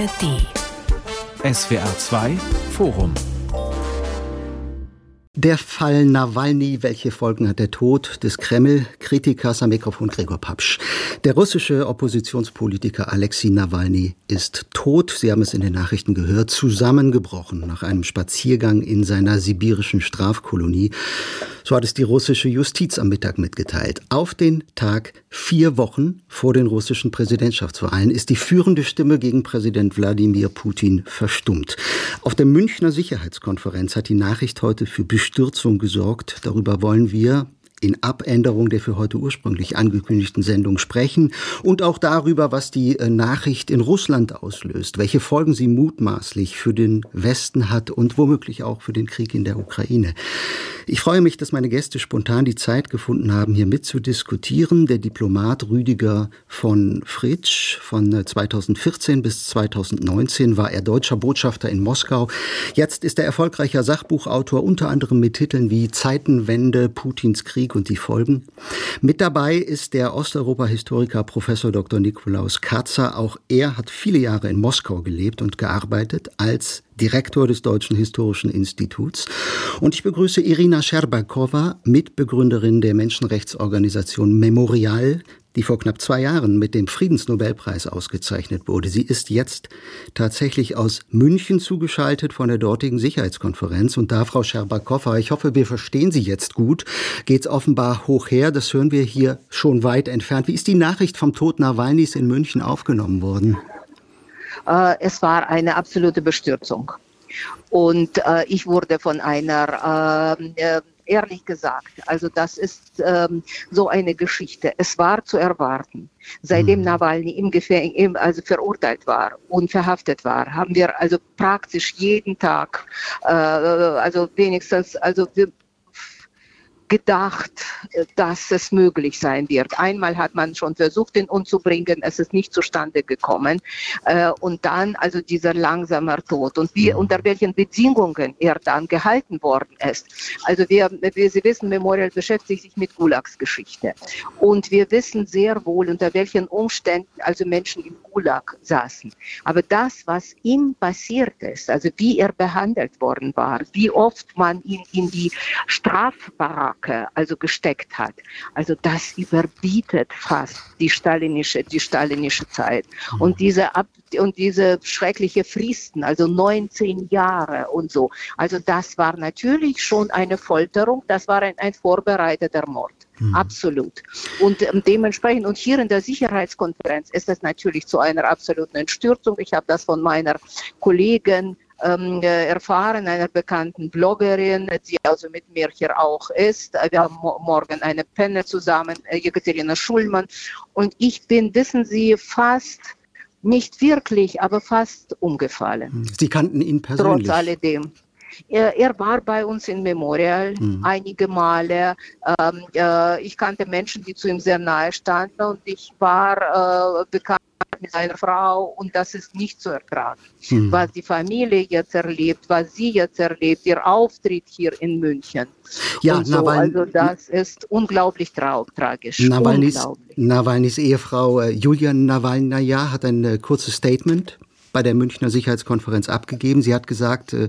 ARD. SWR 2 Forum der Fall Nawalny, welche Folgen hat der Tod des Kreml-Kritikers am Mikrofon Gregor Papsch. Der russische Oppositionspolitiker Alexei Nawalny ist tot. Sie haben es in den Nachrichten gehört, zusammengebrochen nach einem Spaziergang in seiner sibirischen Strafkolonie. So hat es die russische Justiz am Mittag mitgeteilt. Auf den Tag vier Wochen vor den russischen Präsidentschaftswahlen ist die führende Stimme gegen Präsident Wladimir Putin verstummt. Auf der Münchner Sicherheitskonferenz hat die Nachricht heute für Bestürzung gesorgt. Darüber wollen wir in Abänderung der für heute ursprünglich angekündigten Sendung sprechen und auch darüber, was die äh, Nachricht in Russland auslöst, welche Folgen sie mutmaßlich für den Westen hat und womöglich auch für den Krieg in der Ukraine. Ich freue mich, dass meine Gäste spontan die Zeit gefunden haben, hier mitzudiskutieren. Der Diplomat Rüdiger von Fritsch von 2014 äh, bis 2019 war er deutscher Botschafter in Moskau. Jetzt ist er erfolgreicher Sachbuchautor, unter anderem mit Titeln wie Zeitenwende, Putins Krieg und die Folgen. Mit dabei ist der Osteuropa-Historiker Professor Dr. Nikolaus Katzer. Auch er hat viele Jahre in Moskau gelebt und gearbeitet als Direktor des Deutschen Historischen Instituts. Und ich begrüße Irina Scherbakowa, Mitbegründerin der Menschenrechtsorganisation Memorial, die vor knapp zwei Jahren mit dem Friedensnobelpreis ausgezeichnet wurde. Sie ist jetzt tatsächlich aus München zugeschaltet von der dortigen Sicherheitskonferenz. Und da, Frau Scherbakowa, ich hoffe, wir verstehen Sie jetzt gut, geht es offenbar hoch her. Das hören wir hier schon weit entfernt. Wie ist die Nachricht vom Tod Nawalnys in München aufgenommen worden? Äh, es war eine absolute Bestürzung. Und äh, ich wurde von einer, ähm, äh, ehrlich gesagt, also das ist ähm, so eine Geschichte. Es war zu erwarten. Seitdem mhm. Nawalny im Gefäng im, also verurteilt war und verhaftet war, haben wir also praktisch jeden Tag, äh, also wenigstens, also wir gedacht, dass es möglich sein wird. Einmal hat man schon versucht, ihn umzubringen, es ist nicht zustande gekommen. Äh, und dann also dieser langsame Tod und wie, unter welchen Bedingungen er dann gehalten worden ist. Also wir, wir Sie wissen, Memorial beschäftigt sich mit Gulags-Geschichte. Und wir wissen sehr wohl, unter welchen Umständen also Menschen im Gulag saßen. Aber das, was ihm passiert ist, also wie er behandelt worden war, wie oft man ihn in die Strafbaracke Werke also gesteckt hat. Also das überbietet fast die stalinische, die stalinische Zeit. Mhm. Und diese, Ab und diese schreckliche Fristen, also 19 Jahre und so. Also das war natürlich schon eine Folterung, das war ein, ein vorbereiteter Mord. Mhm. Absolut. Und ähm, dementsprechend, und hier in der Sicherheitskonferenz ist es natürlich zu einer absoluten Entstürzung. Ich habe das von meiner Kollegin ähm, erfahren, einer bekannten Bloggerin, die also mit mir hier auch ist. Wir haben morgen eine Penne zusammen, äh, Jekaterina Schulmann. Und ich bin, wissen Sie, fast nicht wirklich, aber fast umgefallen. Sie kannten ihn persönlich? Trotz alledem. Er, er, war bei uns in Memorial mhm. einige Male. Ähm, äh, ich kannte Menschen, die zu ihm sehr nahe standen und ich war äh, bekannt mit seiner Frau und das ist nicht zu ertragen. Mhm. Was die Familie jetzt erlebt, was sie jetzt erlebt, ihr Auftritt hier in München. Ja, so. Also das ist unglaublich trau tragisch. Nawalnys, unglaublich. Nawalnys Ehefrau äh, Julia Nawalnaja hat ein äh, kurzes Statement bei der Münchner Sicherheitskonferenz abgegeben. Sie hat gesagt, äh,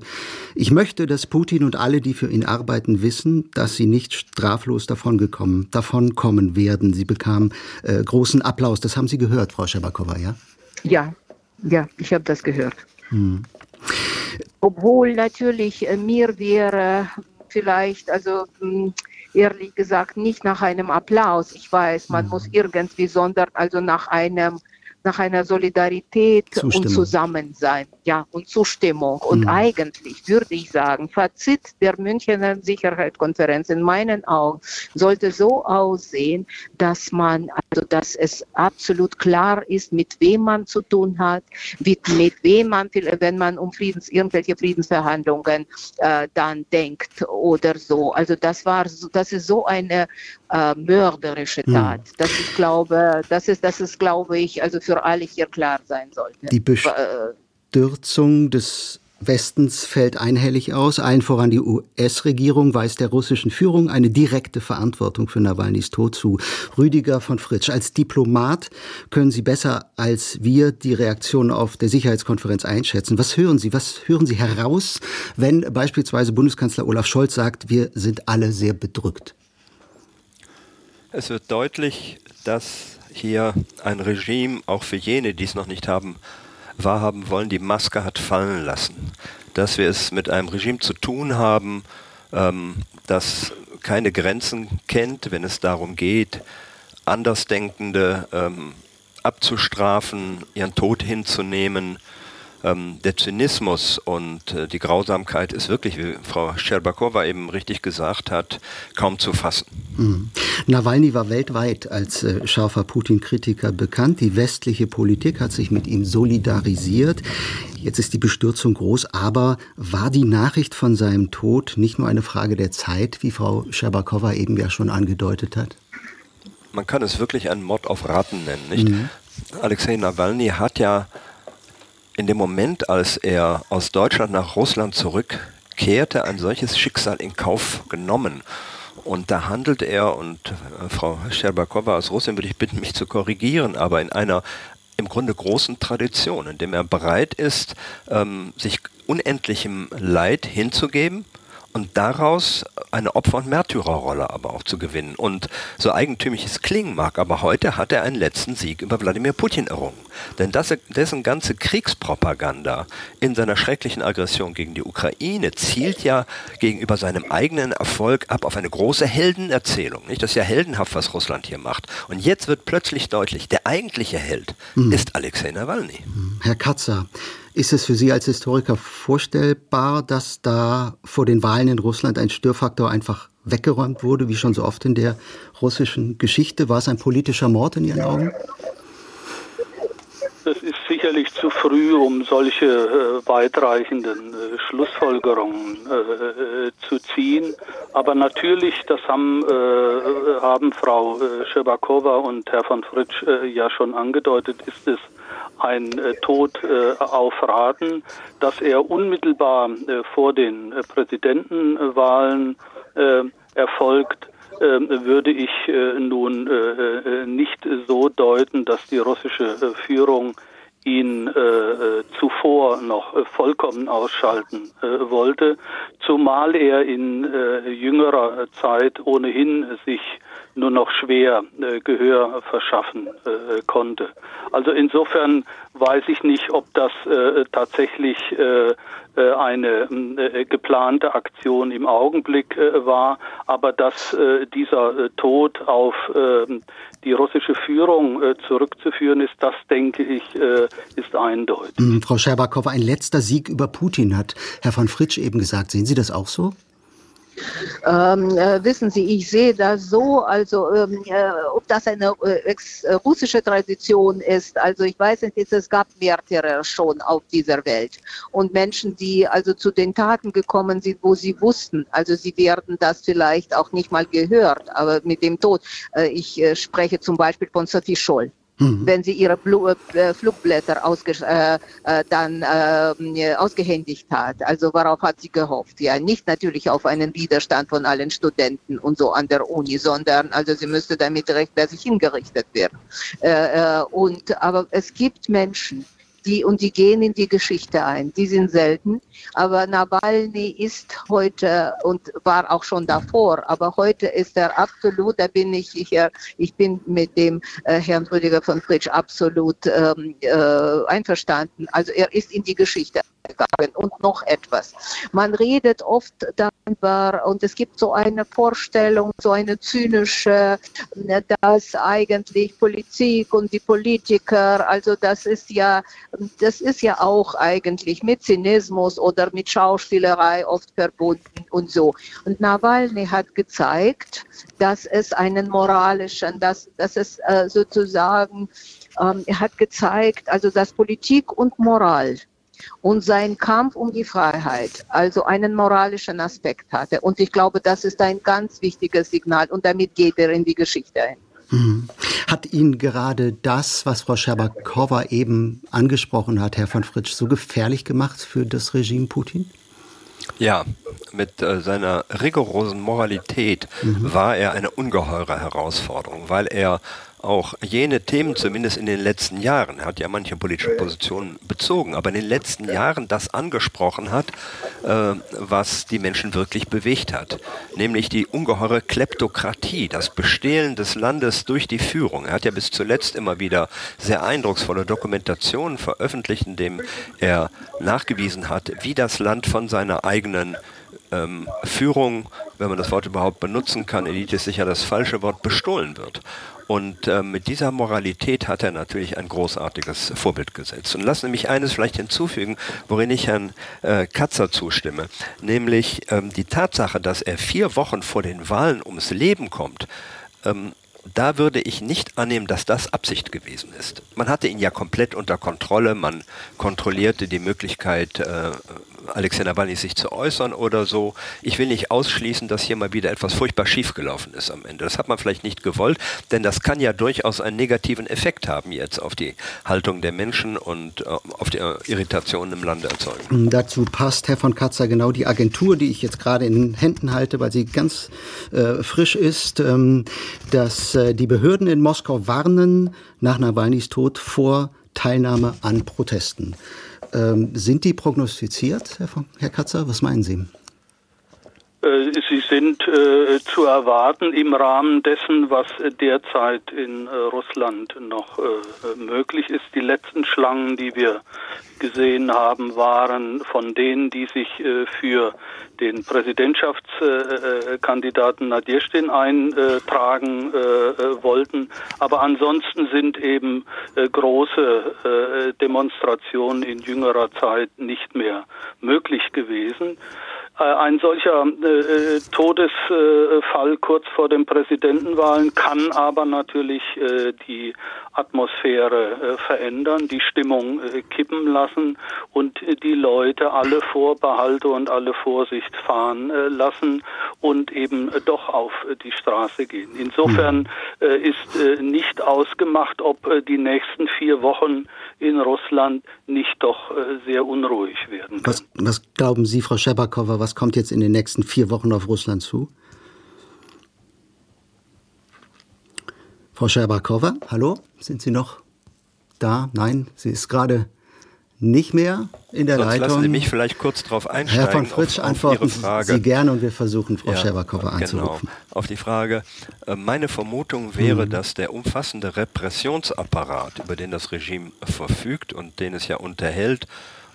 ich möchte, dass Putin und alle, die für ihn arbeiten, wissen, dass sie nicht straflos davongekommen, davonkommen werden. Sie bekam äh, großen Applaus. Das haben Sie gehört, Frau Scherbakova, ja? Ja, ja, ich habe das gehört. Hm. Obwohl natürlich äh, mir wäre vielleicht, also hm, ehrlich gesagt, nicht nach einem Applaus. Ich weiß, man hm. muss irgendwie, sondern also nach einem nach einer Solidarität Zustimmung. und Zusammensein, ja, und Zustimmung. Und mhm. eigentlich würde ich sagen, Fazit der Münchner Sicherheitskonferenz in meinen Augen sollte so aussehen, dass man, also dass es absolut klar ist, mit wem man zu tun hat, mit, mit wem man, wenn man um Friedens, irgendwelche Friedensverhandlungen äh, dann denkt oder so. Also das war, das ist so eine äh, mörderische hm. Tat. Mhm. Das ich glaube, das ist, das ist, glaube ich, also für alle hier klar sein sollte. Die Bestürzung des Westens fällt einhellig aus. Allen voran die US-Regierung weist der russischen Führung eine direkte Verantwortung für Nawalnys Tod zu. Rüdiger von Fritsch, als Diplomat können Sie besser als wir die Reaktion auf der Sicherheitskonferenz einschätzen. Was hören Sie? Was hören Sie heraus, wenn beispielsweise Bundeskanzler Olaf Scholz sagt, wir sind alle sehr bedrückt? Es wird deutlich, dass hier ein Regime auch für jene, die es noch nicht haben, wahrhaben wollen, die Maske hat fallen lassen. Dass wir es mit einem Regime zu tun haben, ähm, das keine Grenzen kennt, wenn es darum geht, Andersdenkende ähm, abzustrafen, ihren Tod hinzunehmen, ähm, der Zynismus und äh, die Grausamkeit ist wirklich, wie Frau Scherbakowa eben richtig gesagt hat, kaum zu fassen. Mhm. Nawalny war weltweit als äh, scharfer Putin-Kritiker bekannt. Die westliche Politik hat sich mit ihm solidarisiert. Jetzt ist die Bestürzung groß, aber war die Nachricht von seinem Tod nicht nur eine Frage der Zeit, wie Frau Scherbakowa eben ja schon angedeutet hat? Man kann es wirklich einen Mord auf Raten nennen, nicht? Mhm. Alexei Nawalny hat ja in dem Moment, als er aus Deutschland nach Russland zurückkehrte, ein solches Schicksal in Kauf genommen. Und da handelt er, und äh, Frau Scherbakowa aus Russland würde ich bitten, mich zu korrigieren, aber in einer im Grunde großen Tradition, in dem er bereit ist, ähm, sich unendlichem Leid hinzugeben, und daraus eine Opfer- und Märtyrerrolle aber auch zu gewinnen. Und so eigentümlich es klingen mag, aber heute hat er einen letzten Sieg über Wladimir Putin errungen. Denn das, dessen ganze Kriegspropaganda in seiner schrecklichen Aggression gegen die Ukraine zielt ja gegenüber seinem eigenen Erfolg ab auf eine große Heldenerzählung. Nicht? Das ist ja heldenhaft, was Russland hier macht. Und jetzt wird plötzlich deutlich, der eigentliche Held mhm. ist Alexei Nawalny. Herr Katzer, ist es für Sie als Historiker vorstellbar, dass da vor den Wahlen in Russland ein Störfaktor einfach weggeräumt wurde, wie schon so oft in der russischen Geschichte? War es ein politischer Mord in Ihren Augen? Das ist sicherlich zu früh, um solche äh, weitreichenden äh, Schlussfolgerungen äh, äh zu ziehen. Aber natürlich, das haben, äh, haben Frau äh, Schebakowa und Herr von Fritsch ja schon angedeutet, ist es ein äh, Tod äh, auf Raten, dass er unmittelbar äh, vor den äh, Präsidentenwahlen erfolgt, würde ich nun nicht so deuten, dass die russische Führung ihn äh, zuvor noch äh, vollkommen ausschalten äh, wollte, zumal er in äh, jüngerer Zeit ohnehin sich nur noch schwer äh, Gehör verschaffen äh, konnte. Also insofern weiß ich nicht, ob das äh, tatsächlich äh, äh eine äh, geplante Aktion im Augenblick äh, war, aber dass äh, dieser äh, Tod auf äh, die russische Führung äh, zurückzuführen ist, das denke ich, äh, ist eindeutig. Mhm, Frau Scherbakow, ein letzter Sieg über Putin hat Herr von Fritsch eben gesagt. Sehen Sie das auch so? Ähm, äh, wissen Sie, ich sehe das so, also ähm, äh, ob das eine äh, äh, russische Tradition ist, also ich weiß nicht, es gab Märtyrer schon auf dieser Welt. Und Menschen, die also zu den Taten gekommen sind, wo sie wussten, also sie werden das vielleicht auch nicht mal gehört, aber mit dem Tod. Äh, ich äh, spreche zum Beispiel von Sophie Scholl mhm. wenn sie ihre Blu äh, Flugblätter ausge äh, äh, dann äh, ausgehändigt hat. Also worauf hat sie gehofft? Ja, nicht natürlich auf einen Widerstand von allen Studenten und so an der Uni, sondern also sie müsste damit rechtmäßig hingerichtet werden. Äh, äh, und aber es gibt Menschen, die, und die gehen in die Geschichte ein. Die sind selten. Aber Nawalny ist heute und war auch schon davor, aber heute ist er absolut, da bin ich, ich, ich bin mit dem äh, Herrn Rüdiger von Fritsch absolut ähm, äh, einverstanden. Also er ist in die Geschichte gegangen. Und noch etwas. Man redet oft darüber und es gibt so eine Vorstellung, so eine zynische, dass eigentlich Politik und die Politiker, also das ist ja, das ist ja auch eigentlich mit Zynismus oder mit Schauspielerei oft verbunden und so. Und Nawalny hat gezeigt, dass es einen moralischen, dass, dass es äh, sozusagen, ähm, er hat gezeigt, also dass Politik und Moral und sein Kampf um die Freiheit, also einen moralischen Aspekt hatte. Und ich glaube, das ist ein ganz wichtiges Signal und damit geht er in die Geschichte ein. Hm. Hat Ihnen gerade das, was Frau Scherbakowa eben angesprochen hat, Herr von Fritsch, so gefährlich gemacht für das Regime Putin? Ja, mit äh, seiner rigorosen Moralität mhm. war er eine ungeheure Herausforderung, weil er auch jene Themen, zumindest in den letzten Jahren, er hat ja manche politische Positionen bezogen, aber in den letzten Jahren das angesprochen hat, äh, was die Menschen wirklich bewegt hat, nämlich die ungeheure Kleptokratie, das Bestehlen des Landes durch die Führung. Er hat ja bis zuletzt immer wieder sehr eindrucksvolle Dokumentationen veröffentlicht, in dem er nachgewiesen hat, wie das Land von seiner eigenen ähm, Führung, wenn man das Wort überhaupt benutzen kann, Elite ist sicher das falsche Wort, bestohlen wird. Und äh, mit dieser Moralität hat er natürlich ein großartiges Vorbild gesetzt. Und lassen Sie mich eines vielleicht hinzufügen, worin ich Herrn äh, Katzer zustimme, nämlich ähm, die Tatsache, dass er vier Wochen vor den Wahlen ums Leben kommt. Ähm, da würde ich nicht annehmen, dass das Absicht gewesen ist. Man hatte ihn ja komplett unter Kontrolle, man kontrollierte die Möglichkeit, äh, Alexei Nawalny sich zu äußern oder so. Ich will nicht ausschließen, dass hier mal wieder etwas furchtbar schiefgelaufen ist am Ende. Das hat man vielleicht nicht gewollt, denn das kann ja durchaus einen negativen Effekt haben jetzt auf die Haltung der Menschen und äh, auf die äh, Irritationen im Lande erzeugen. Dazu passt, Herr von Katzer, genau die Agentur, die ich jetzt gerade in den Händen halte, weil sie ganz äh, frisch ist, ähm, dass äh, die Behörden in Moskau warnen nach Nawalnys Tod vor Teilnahme an Protesten. Ähm, sind die prognostiziert, Herr, Herr Katzer? Was meinen Sie? Äh, sie sind äh, zu erwarten im Rahmen dessen, was derzeit in äh, Russland noch äh, möglich ist. Die letzten Schlangen, die wir gesehen haben, waren von denen, die sich äh, für den Präsidentschaftskandidaten Nadjestin eintragen äh, wollten. Aber ansonsten sind eben große Demonstrationen in jüngerer Zeit nicht mehr möglich gewesen. Äh, ein solcher äh, Todesfall kurz vor den Präsidentenwahlen kann aber natürlich äh, die Atmosphäre äh, verändern, die Stimmung äh, kippen lassen und die Leute alle Vorbehalte und alle Vorsicht fahren äh, lassen und eben doch auf die Straße gehen. Insofern ist nicht ausgemacht, ob die nächsten vier Wochen in Russland nicht doch sehr unruhig werden. Was, was glauben Sie, Frau Schebakowa, was kommt jetzt in den nächsten vier Wochen auf Russland zu? Frau Scherbakowa, hallo, sind Sie noch da? Nein, sie ist gerade nicht mehr in der Sonst Leitung. Lassen Sie mich vielleicht kurz darauf einsteigen. Herr von Fritsch, auf, antworten auf Sie gerne und wir versuchen, Frau ja, Scherbakowa genau. anzurufen. Genau. Auf die Frage. Äh, meine Vermutung wäre, mhm. dass der umfassende Repressionsapparat, über den das Regime verfügt und den es ja unterhält,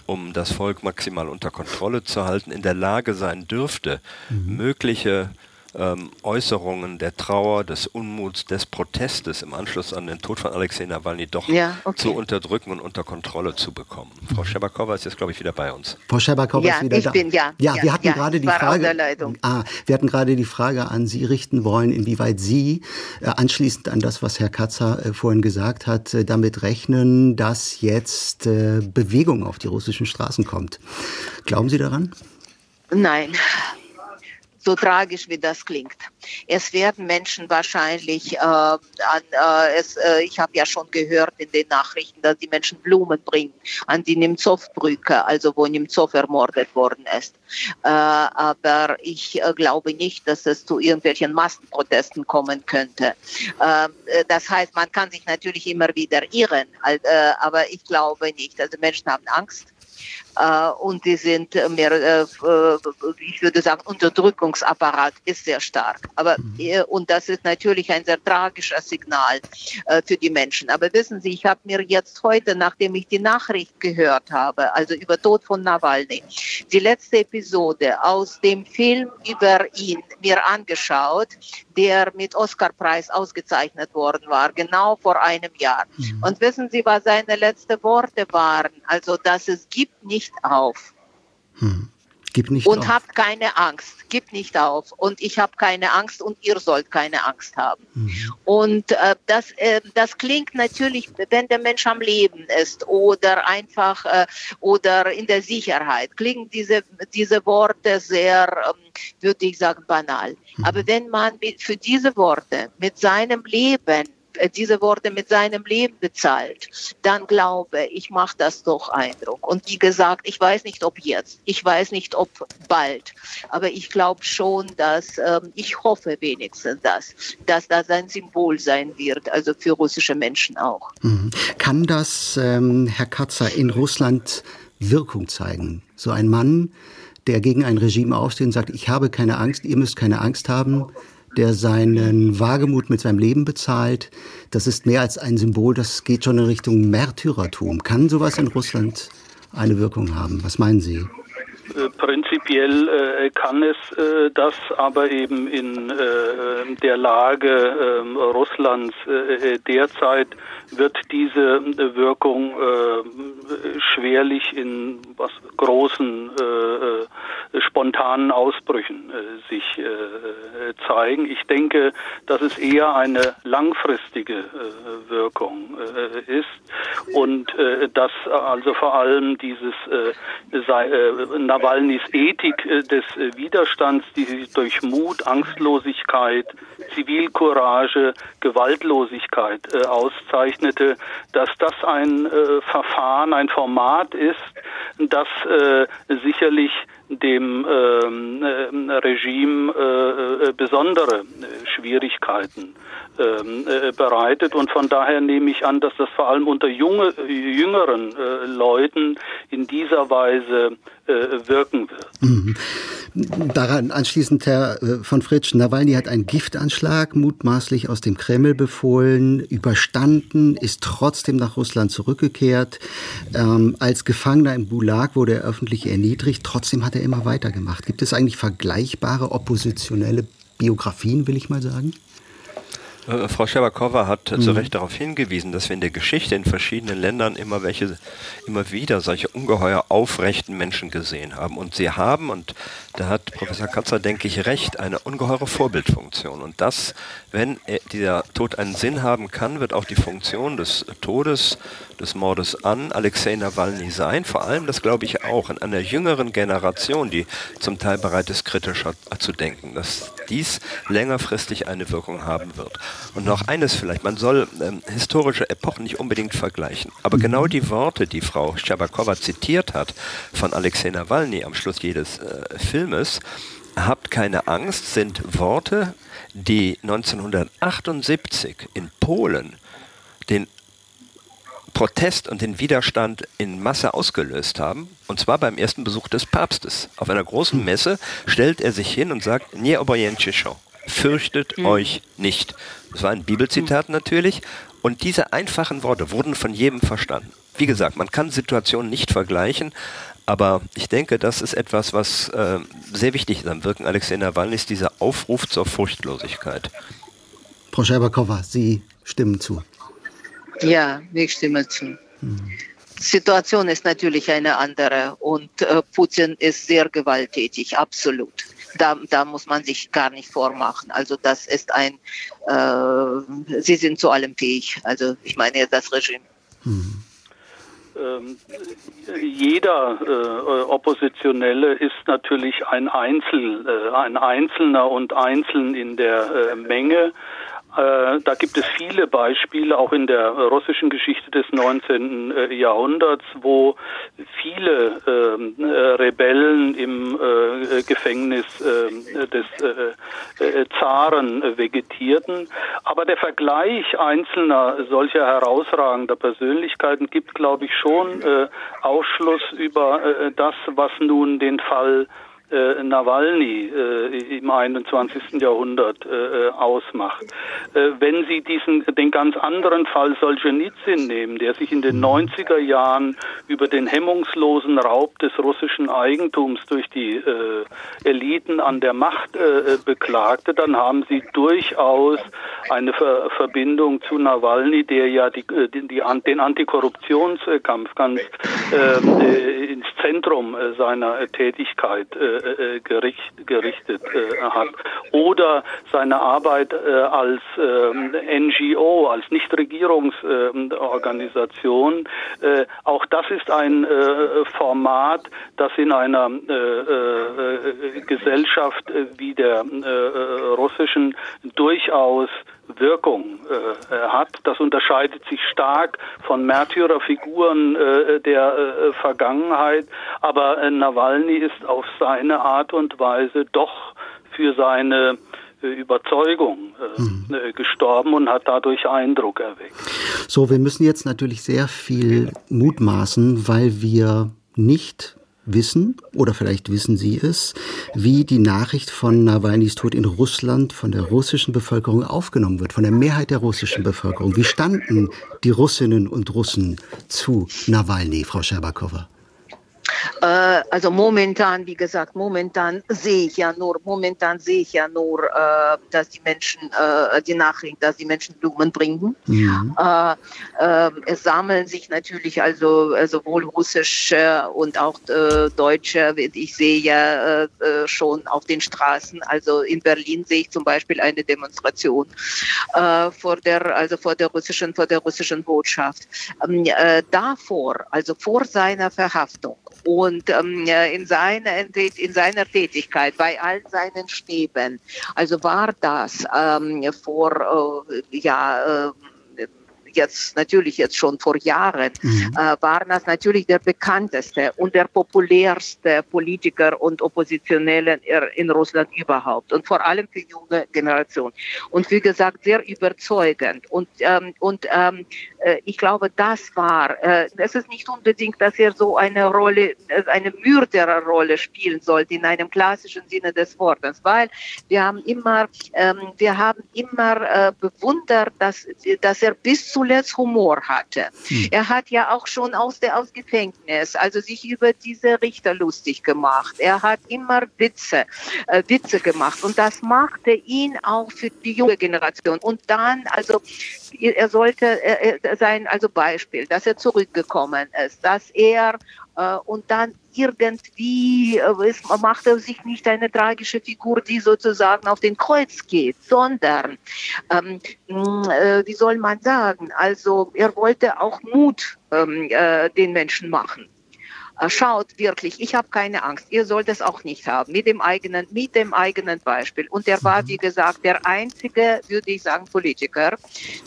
um das Volk maximal unter Kontrolle zu halten, in der Lage sein dürfte, mhm. mögliche ähm, Äußerungen der Trauer, des Unmuts, des Protestes im Anschluss an den Tod von Alexei Nawalny doch ja, okay. zu unterdrücken und unter Kontrolle zu bekommen. Frau mhm. Schebakowa ist jetzt, glaube ich, wieder bei uns. Frau Schebakowa ja, ist wieder ich da. Bin, ja, ja, wir hatten ja, gerade die Frage. Ah, wir hatten gerade die Frage an Sie richten wollen, inwieweit Sie äh, anschließend an das, was Herr Katzer äh, vorhin gesagt hat, äh, damit rechnen, dass jetzt äh, Bewegung auf die russischen Straßen kommt. Glauben Sie daran? Nein, so tragisch wie das klingt. Es werden Menschen wahrscheinlich, äh, an, äh, es, äh, ich habe ja schon gehört in den Nachrichten, dass die Menschen Blumen bringen an die Nemtsov-Brücke, also wo Nemtsov ermordet worden ist. Äh, aber ich äh, glaube nicht, dass es zu irgendwelchen Massenprotesten kommen könnte. Ähm, äh, das heißt, man kann sich natürlich immer wieder irren, aber ich glaube nicht. Also Menschen haben Angst und die sind mehr, äh, äh, ich würde sagen, Unterdrückungsapparat ist sehr stark. Aber mhm. und das ist natürlich ein sehr tragisches Signal für die Menschen. Aber wissen Sie, ich habe mir jetzt heute, nachdem ich die Nachricht gehört habe, also über Tod von Nawalny, die letzte Episode aus dem Film über ihn mir angeschaut, der mit Oscarpreis ausgezeichnet worden war, genau vor einem Jahr. Mhm. Und wissen Sie, was seine letzten Worte waren? Also, dass es gibt nicht auf. Hm. Gib nicht und auf. habt keine Angst. Gib nicht auf. Und ich habe keine Angst und ihr sollt keine Angst haben. Mhm. Und äh, das, äh, das klingt natürlich, wenn der Mensch am Leben ist oder einfach äh, oder in der Sicherheit, klingen diese, diese Worte sehr, ähm, würde ich sagen, banal. Mhm. Aber wenn man für diese Worte mit seinem Leben diese Worte mit seinem Leben bezahlt, dann glaube ich, macht das doch Eindruck. Und wie gesagt, ich weiß nicht, ob jetzt, ich weiß nicht, ob bald, aber ich glaube schon, dass ähm, ich hoffe wenigstens, dass, dass das ein Symbol sein wird, also für russische Menschen auch. Mhm. Kann das, ähm, Herr Katzer, in Russland Wirkung zeigen? So ein Mann, der gegen ein Regime aufsteht und sagt, ich habe keine Angst, ihr müsst keine Angst haben, der seinen Wagemut mit seinem Leben bezahlt. Das ist mehr als ein Symbol, das geht schon in Richtung Märtyrertum. Kann sowas in Russland eine Wirkung haben? Was meinen Sie? Äh, prinzipiell äh, kann es äh, das, aber eben in äh, der Lage ähm, Russlands äh, derzeit wird diese Wirkung äh, schwerlich in was großen spontanen Ausbrüchen sich zeigen. Ich denke, dass es eher eine langfristige Wirkung ist und dass also vor allem dieses Nawalnys Ethik äh, des äh, Widerstands, die sich durch Mut, Angstlosigkeit, Zivilcourage, Gewaltlosigkeit äh, auszeichnete, dass das ein äh, Verfahren, ein Format ist, das äh, sicherlich dem ähm, äh, Regime äh, besondere Schwierigkeiten ähm, äh, bereitet. Und von daher nehme ich an, dass das vor allem unter junge, jüngeren äh, Leuten in dieser Weise äh, wirken wird. Mhm. Daran anschließend, Herr äh, von Fritsch, Nawalny hat einen Giftanschlag mutmaßlich aus dem Kreml befohlen, überstanden, ist trotzdem nach Russland zurückgekehrt. Ähm, als Gefangener im Gulag wurde er öffentlich erniedrigt, trotzdem hat er immer weitergemacht. Gibt es eigentlich vergleichbare oppositionelle Biografien, will ich mal sagen? Äh, Frau Scherbakova hat mhm. zu Recht darauf hingewiesen, dass wir in der Geschichte in verschiedenen Ländern immer welche, immer wieder solche ungeheuer aufrechten Menschen gesehen haben. Und sie haben, und da hat Professor Katzer, denke ich, recht, eine ungeheure Vorbildfunktion. Und das, wenn dieser Tod einen Sinn haben kann, wird auch die Funktion des Todes, des Mordes an Alexei Nawalny sein. Vor allem, das glaube ich auch, in einer jüngeren Generation, die zum Teil bereit ist, kritischer zu denken, dass dies längerfristig eine Wirkung haben wird. Und noch eines vielleicht, man soll ähm, historische Epochen nicht unbedingt vergleichen. Aber genau die Worte, die Frau Schabakowa zitiert hat von Alexei Nawalny am Schluss jedes äh, Filmes, habt keine Angst, sind Worte, die 1978 in Polen den Protest und den Widerstand in Masse ausgelöst haben. Und zwar beim ersten Besuch des Papstes. Auf einer großen Messe stellt er sich hin und sagt, Nie obojęcie Fürchtet mhm. euch nicht. Das war ein Bibelzitat natürlich. Und diese einfachen Worte wurden von jedem verstanden. Wie gesagt, man kann Situationen nicht vergleichen, aber ich denke, das ist etwas, was äh, sehr wichtig ist am Wirken Alexei Nawalny, ist dieser Aufruf zur Furchtlosigkeit. Frau Scherbakova, Sie stimmen zu. Ja, ich stimme zu. Hm. Situation ist natürlich eine andere und äh, Putin ist sehr gewalttätig, absolut. Da, da muss man sich gar nicht vormachen. Also das ist ein, äh, sie sind zu allem fähig. Also ich meine das Regime. Hm. Ähm, jeder äh, Oppositionelle ist natürlich ein Einzel, äh, ein Einzelner und einzeln in der äh, Menge. Äh, da gibt es viele Beispiele, auch in der russischen Geschichte des 19. Äh, Jahrhunderts, wo viele ähm, äh, Rebellen im Gefängnis äh, des Zaren vegetierten. Aber der Vergleich einzelner solcher herausragender Persönlichkeiten gibt, glaube ich, schon Ausschluss über das, was nun den Fall äh, Nawalny äh, im 21. Jahrhundert äh, ausmacht. Äh, wenn Sie diesen den ganz anderen Fall Solzhenitsyn nehmen, der sich in den 90er Jahren über den hemmungslosen Raub des russischen Eigentums durch die äh, Eliten an der Macht äh, beklagte, dann haben Sie durchaus eine Ver Verbindung zu Nawalny, der ja die, die, die den Antikorruptionskampf ganz ähm, ins Zentrum seiner Tätigkeit gericht, gerichtet hat. Oder seine Arbeit als ähm, NGO, als Nichtregierungsorganisation. Auch das ist ein Format, das in einer Gesellschaft wie der russischen durchaus Wirkung äh, hat. Das unterscheidet sich stark von Märtyrerfiguren äh, der äh, Vergangenheit, aber äh, Nawalny ist auf seine Art und Weise doch für seine äh, Überzeugung äh, mhm. gestorben und hat dadurch Eindruck erweckt. So, wir müssen jetzt natürlich sehr viel mutmaßen, weil wir nicht wissen, oder vielleicht wissen Sie es, wie die Nachricht von Nawalnys Tod in Russland von der russischen Bevölkerung aufgenommen wird, von der Mehrheit der russischen Bevölkerung. Wie standen die Russinnen und Russen zu Nawalny, Frau Scherbakowa? Äh, also momentan, wie gesagt, momentan sehe ich ja nur, momentan sehe ich ja nur, äh, dass die Menschen, äh, die Nachricht, dass die Menschen Blumen bringen. Mhm. Äh, äh, es sammeln sich natürlich also sowohl russische und auch äh, deutsche, ich sehe ja schon auf den Straßen, also in Berlin sehe ich zum Beispiel eine Demonstration vor der, also vor der russischen, vor der russischen Botschaft. Ähm, davor, also vor seiner Verhaftung, und ähm, in, seiner, in seiner Tätigkeit, bei all seinen Stäben, also war das ähm, vor, äh, ja, äh, jetzt natürlich jetzt schon vor Jahren, mhm. äh, war das natürlich der bekannteste und der populärste Politiker und Oppositionelle in Russland überhaupt und vor allem für junge Generation. Und wie gesagt, sehr überzeugend. Und, ähm, und ähm, äh, ich glaube, das war, äh, es ist nicht unbedingt, dass er so eine Rolle, äh, eine Mörderrolle spielen sollte in einem klassischen Sinne des Wortes, weil wir haben immer, ähm, wir haben immer äh, bewundert, dass, dass er bis zu zuletzt Humor hatte. Hm. Er hat ja auch schon aus der aus Gefängnis, also sich über diese Richter lustig gemacht. Er hat immer Witze, äh, Witze gemacht und das machte ihn auch für die junge Generation. Und dann, also er sollte äh, sein, also Beispiel, dass er zurückgekommen ist, dass er äh, und dann irgendwie äh, macht er sich nicht eine tragische Figur, die sozusagen auf den Kreuz geht, sondern, ähm, äh, wie soll man sagen, also er wollte auch Mut ähm, äh, den Menschen machen. Äh, schaut wirklich, ich habe keine Angst, ihr sollt es auch nicht haben, mit dem eigenen, mit dem eigenen Beispiel. Und er war, wie gesagt, der einzige, würde ich sagen, Politiker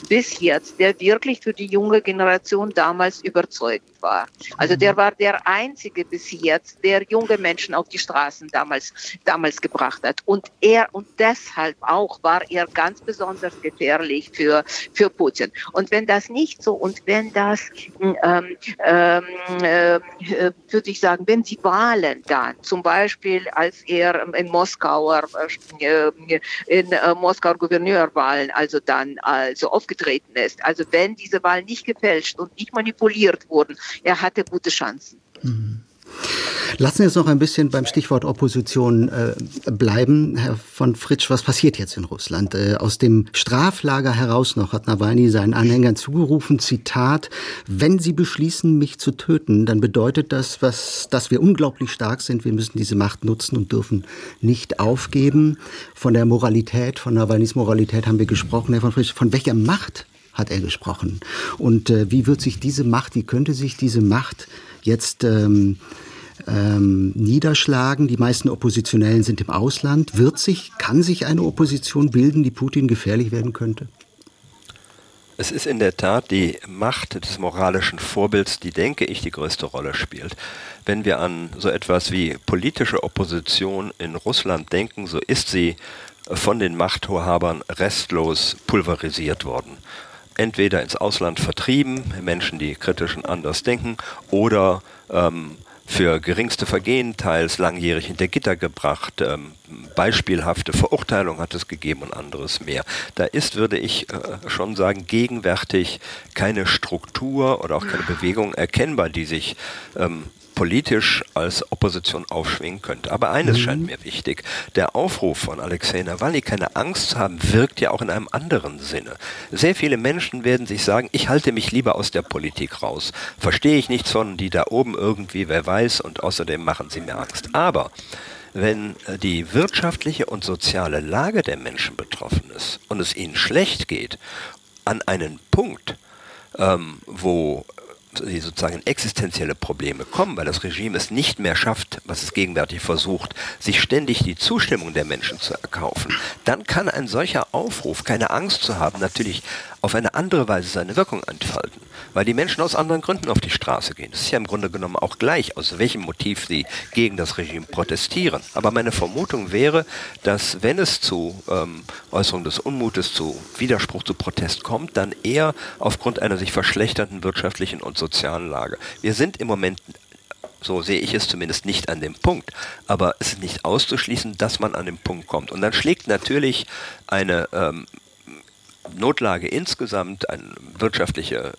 bis jetzt, der wirklich für die junge Generation damals überzeugt war. Also der war der einzige bis jetzt, der junge Menschen auf die Straßen damals, damals gebracht hat. Und er, und deshalb auch war er ganz besonders gefährlich für, für Putin. Und wenn das nicht so, und wenn das, ähm, ähm, äh, würde ich sagen, wenn die Wahlen dann, zum Beispiel als er in Moskauer, äh, in äh, Moskauer Gouverneurwahlen, also dann also aufgetreten ist, also wenn diese Wahlen nicht gefälscht und nicht manipuliert wurden, er hatte gute Chancen. Mhm. Lassen Sie uns noch ein bisschen beim Stichwort Opposition äh, bleiben. Herr von Fritsch, was passiert jetzt in Russland? Äh, aus dem Straflager heraus noch hat Nawalny seinen Anhängern zugerufen, Zitat, wenn Sie beschließen, mich zu töten, dann bedeutet das, was, dass wir unglaublich stark sind. Wir müssen diese Macht nutzen und dürfen nicht aufgeben. Von der Moralität, von Nawalnys Moralität haben wir gesprochen. Herr von Fritsch, von welcher Macht hat er gesprochen? Und äh, wie wird sich diese Macht, wie könnte sich diese Macht jetzt ähm, ähm, niederschlagen. Die meisten Oppositionellen sind im Ausland. Wird sich, kann sich eine Opposition bilden, die Putin gefährlich werden könnte? Es ist in der Tat die Macht des moralischen Vorbilds, die, denke ich, die größte Rolle spielt. Wenn wir an so etwas wie politische Opposition in Russland denken, so ist sie von den Machthabern restlos pulverisiert worden. Entweder ins Ausland vertrieben, Menschen, die kritisch und anders denken, oder ähm, für geringste Vergehen teils langjährig hinter Gitter gebracht. Ähm, beispielhafte Verurteilung hat es gegeben und anderes mehr. Da ist, würde ich äh, schon sagen, gegenwärtig keine Struktur oder auch keine Bewegung erkennbar, die sich ähm, politisch als Opposition aufschwingen könnte. Aber eines mhm. scheint mir wichtig. Der Aufruf von Alexei Nawalny, keine Angst zu haben, wirkt ja auch in einem anderen Sinne. Sehr viele Menschen werden sich sagen, ich halte mich lieber aus der Politik raus. Verstehe ich nichts von, die da oben irgendwie, wer weiß, und außerdem machen sie mir Angst. Aber wenn äh, die wirtschaftliche und soziale Lage der Menschen betroffen ist und es ihnen schlecht geht, an einen Punkt, ähm, wo die sozusagen existenzielle Probleme kommen, weil das Regime es nicht mehr schafft, was es gegenwärtig versucht, sich ständig die Zustimmung der Menschen zu erkaufen, dann kann ein solcher Aufruf, keine Angst zu haben, natürlich auf eine andere Weise seine Wirkung entfalten, weil die Menschen aus anderen Gründen auf die Straße gehen. Es ist ja im Grunde genommen auch gleich, aus welchem Motiv sie gegen das Regime protestieren. Aber meine Vermutung wäre, dass wenn es zu ähm, Äußerung des Unmutes, zu Widerspruch, zu Protest kommt, dann eher aufgrund einer sich verschlechternden wirtschaftlichen und sozialen Lage. Wir sind im Moment so sehe ich es zumindest nicht an dem Punkt. Aber es ist nicht auszuschließen, dass man an den Punkt kommt. Und dann schlägt natürlich eine ähm, Notlage insgesamt, ein, wirtschaftliche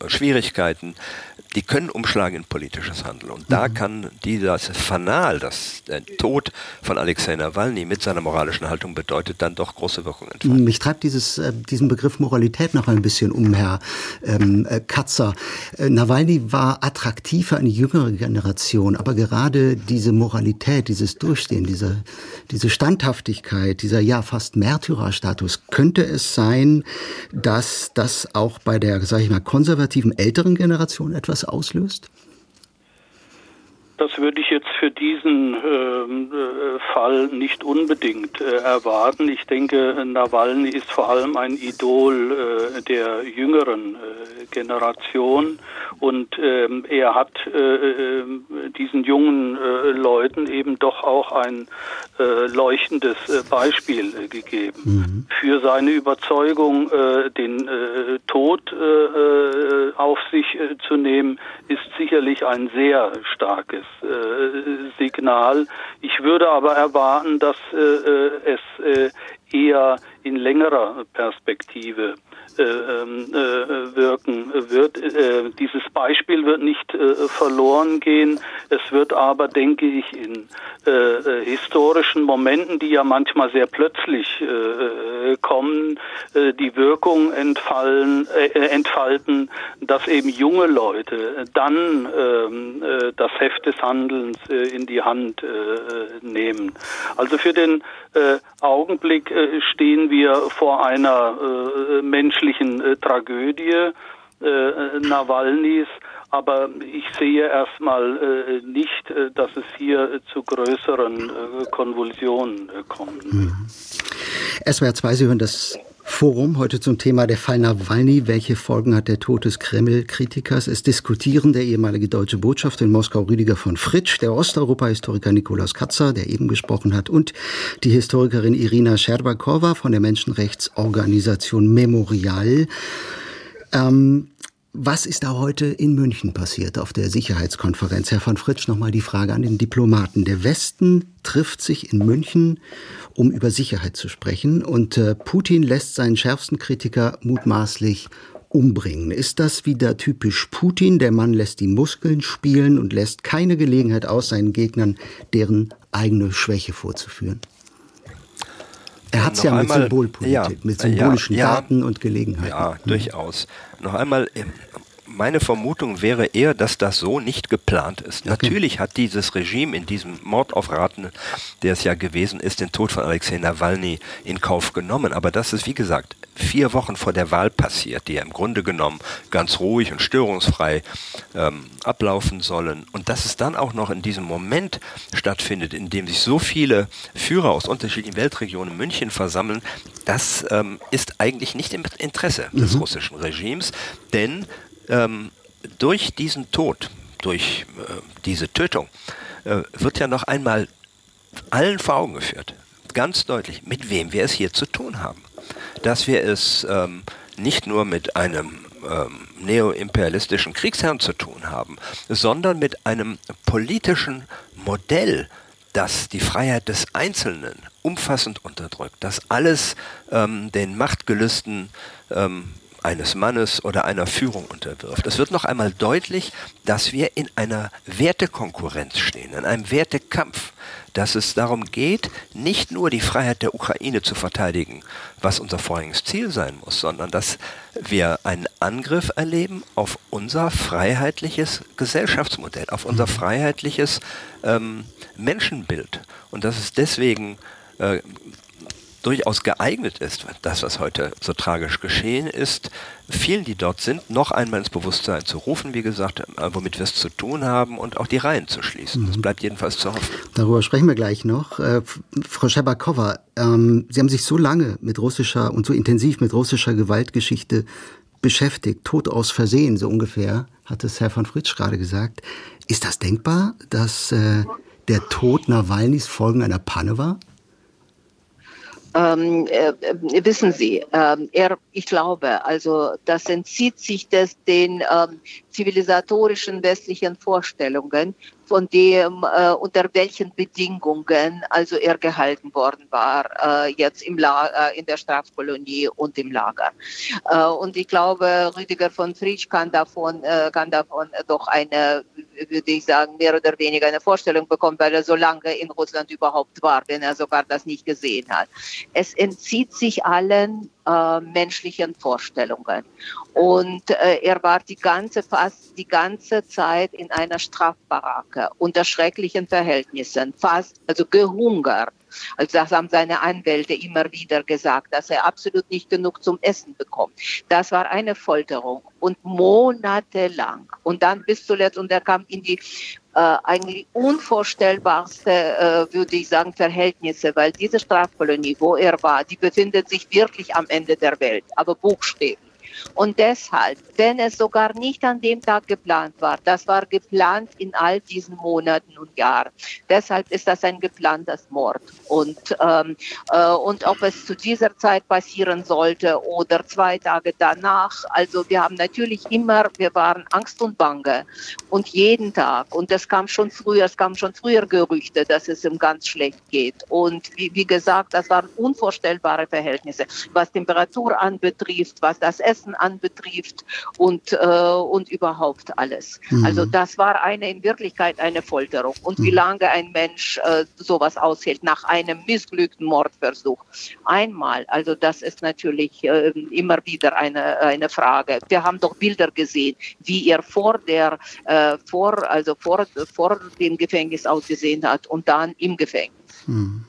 äh, Schwierigkeiten, die können umschlagen in politisches Handeln. Und da mhm. kann dieses Fanal, das der Tod von Alexei Nawalny mit seiner moralischen Haltung bedeutet, dann doch große Wirkung entfalten. Mich treibt dieses, äh, diesen Begriff Moralität noch ein bisschen um, Herr ähm, äh, Katzer. Äh, Nawalny war attraktiv für eine jüngere Generation, aber gerade diese Moralität, dieses Durchstehen, diese, diese Standhaftigkeit, dieser ja fast Märtyrerstatus, könnte es sein, dass das auch bei der, sage ich mal, konservativen älteren Generation etwas auslöst? Das würde ich jetzt für diesen ähm, äh, Fall nicht unbedingt äh, erwarten. Ich denke, Nawalny ist vor allem ein Idol äh, der jüngeren äh, Generation und ähm, er hat äh, äh, diesen jungen Leuten eben doch auch ein leuchtendes Beispiel gegeben. Mhm. Für seine Überzeugung, den Tod auf sich zu nehmen, ist sicherlich ein sehr starkes Signal. Ich würde aber erwarten, dass äh, äh es äh, eher in längerer Perspektive äh, ähm, äh, wirken wird. Äh, dieses Beispiel wird nicht äh, verloren gehen. Es wird aber, denke ich, in äh, äh, historischen Momenten, die ja manchmal sehr plötzlich kommen, die Wirkung entfallen, entfalten, dass eben junge Leute dann ähm, das Heft des Handelns in die Hand nehmen. Also für den Augenblick stehen wir vor einer menschlichen Tragödie Nawalnys aber ich sehe erstmal äh, nicht, äh, dass es hier äh, zu größeren äh, Konvulsionen äh, kommt. Mhm. SWR 2, Sie hören das Forum heute zum Thema der Fall Nawalny. Welche Folgen hat der Tod des Kreml-Kritikers? Es diskutieren der ehemalige deutsche Botschafter in Moskau Rüdiger von Fritsch, der Osteuropa-Historiker Nikolaus Katzer, der eben gesprochen hat, und die Historikerin Irina Scherbakowa von der Menschenrechtsorganisation Memorial. Ähm, was ist da heute in München passiert auf der Sicherheitskonferenz? Herr von Fritsch, nochmal die Frage an den Diplomaten. Der Westen trifft sich in München, um über Sicherheit zu sprechen. Und äh, Putin lässt seinen schärfsten Kritiker mutmaßlich umbringen. Ist das wieder typisch Putin? Der Mann lässt die Muskeln spielen und lässt keine Gelegenheit aus, seinen Gegnern deren eigene Schwäche vorzuführen. Er hat es ja mit einmal, Symbolpolitik, ja, mit symbolischen ja, Daten und Gelegenheiten. Ja, mhm. durchaus. Noch einmal, ähm, meine Vermutung wäre eher, dass das so nicht geplant ist. Okay. Natürlich hat dieses Regime in diesem Mord auf Raten, der es ja gewesen ist, den Tod von Alexei Nawalny in Kauf genommen. Aber das ist, wie gesagt, vier Wochen vor der Wahl passiert, die ja im Grunde genommen ganz ruhig und störungsfrei ähm, ablaufen sollen. Und dass es dann auch noch in diesem Moment stattfindet, in dem sich so viele Führer aus unterschiedlichen Weltregionen in München versammeln, das ähm, ist eigentlich nicht im Interesse mhm. des russischen Regimes, denn ähm, durch diesen Tod, durch äh, diese Tötung, äh, wird ja noch einmal allen vor Augen geführt, ganz deutlich, mit wem wir es hier zu tun haben dass wir es ähm, nicht nur mit einem ähm, neoimperialistischen Kriegsherrn zu tun haben, sondern mit einem politischen Modell, das die Freiheit des Einzelnen umfassend unterdrückt, das alles ähm, den Machtgelüsten ähm, eines Mannes oder einer Führung unterwirft. Es wird noch einmal deutlich, dass wir in einer Wertekonkurrenz stehen, in einem Wertekampf, dass es darum geht, nicht nur die Freiheit der Ukraine zu verteidigen, was unser vorrangiges Ziel sein muss, sondern dass wir einen Angriff erleben auf unser freiheitliches Gesellschaftsmodell, auf unser freiheitliches ähm, Menschenbild. Und dass es deswegen äh, durchaus geeignet ist, das, was heute so tragisch geschehen ist, vielen, die dort sind, noch einmal ins Bewusstsein zu rufen, wie gesagt, äh, womit wir es zu tun haben und auch die Reihen zu schließen. Das mhm. bleibt jedenfalls zu hoffen. Darüber sprechen wir gleich noch. Äh, Frau Scherbakova, ähm, Sie haben sich so lange mit russischer und so intensiv mit russischer Gewaltgeschichte beschäftigt, Tod aus Versehen, so ungefähr, hat es Herr von Fritsch gerade gesagt. Ist das denkbar, dass äh, der Tod Nawalnys Folgen einer Panne war? Ähm, äh, äh, wissen Sie, äh, er, ich glaube, also das entzieht sich des, den ähm, zivilisatorischen westlichen Vorstellungen, von dem äh, unter welchen Bedingungen also er gehalten worden war äh, jetzt im Lager, äh, in der Strafkolonie und im Lager. Äh, und ich glaube, Rüdiger von Fritsch kann davon äh, kann davon doch eine, würde ich sagen, mehr oder weniger eine Vorstellung bekommen, weil er so lange in Russland überhaupt war, wenn er sogar das nicht gesehen hat. Es entzieht sich allen äh, menschlichen Vorstellungen. Und äh, er war die ganze, fast die ganze Zeit in einer Strafbaracke unter schrecklichen Verhältnissen, fast, also gehungert. Also das haben seine Anwälte immer wieder gesagt, dass er absolut nicht genug zum Essen bekommt. Das war eine Folterung und monatelang. Und dann bis zuletzt, und er kam in die äh, eigentlich unvorstellbarste, äh, würde ich sagen, Verhältnisse, weil diese Strafkolonie, wo er war, die befindet sich wirklich am Ende der Welt, aber buchstäblich. Und deshalb, wenn es sogar nicht an dem Tag geplant war, das war geplant in all diesen Monaten und Jahren. Deshalb ist das ein geplantes Mord. Und, ähm, äh, und ob es zu dieser Zeit passieren sollte oder zwei Tage danach, also wir haben natürlich immer, wir waren Angst und Bange und jeden Tag. Und es kam schon früher, es kam schon früher Gerüchte, dass es ihm ganz schlecht geht. Und wie, wie gesagt, das waren unvorstellbare Verhältnisse, was Temperatur anbetrifft, was das Essen Finanzen anbetrifft und, äh, und überhaupt alles. Mhm. Also das war eine in Wirklichkeit eine Folterung. Und mhm. wie lange ein Mensch äh, sowas aushält nach einem missglückten Mordversuch. Einmal, also das ist natürlich äh, immer wieder eine, eine Frage. Wir haben doch Bilder gesehen, wie er vor der, äh, vor, also vor, vor dem Gefängnis ausgesehen hat und dann im Gefängnis. Hm.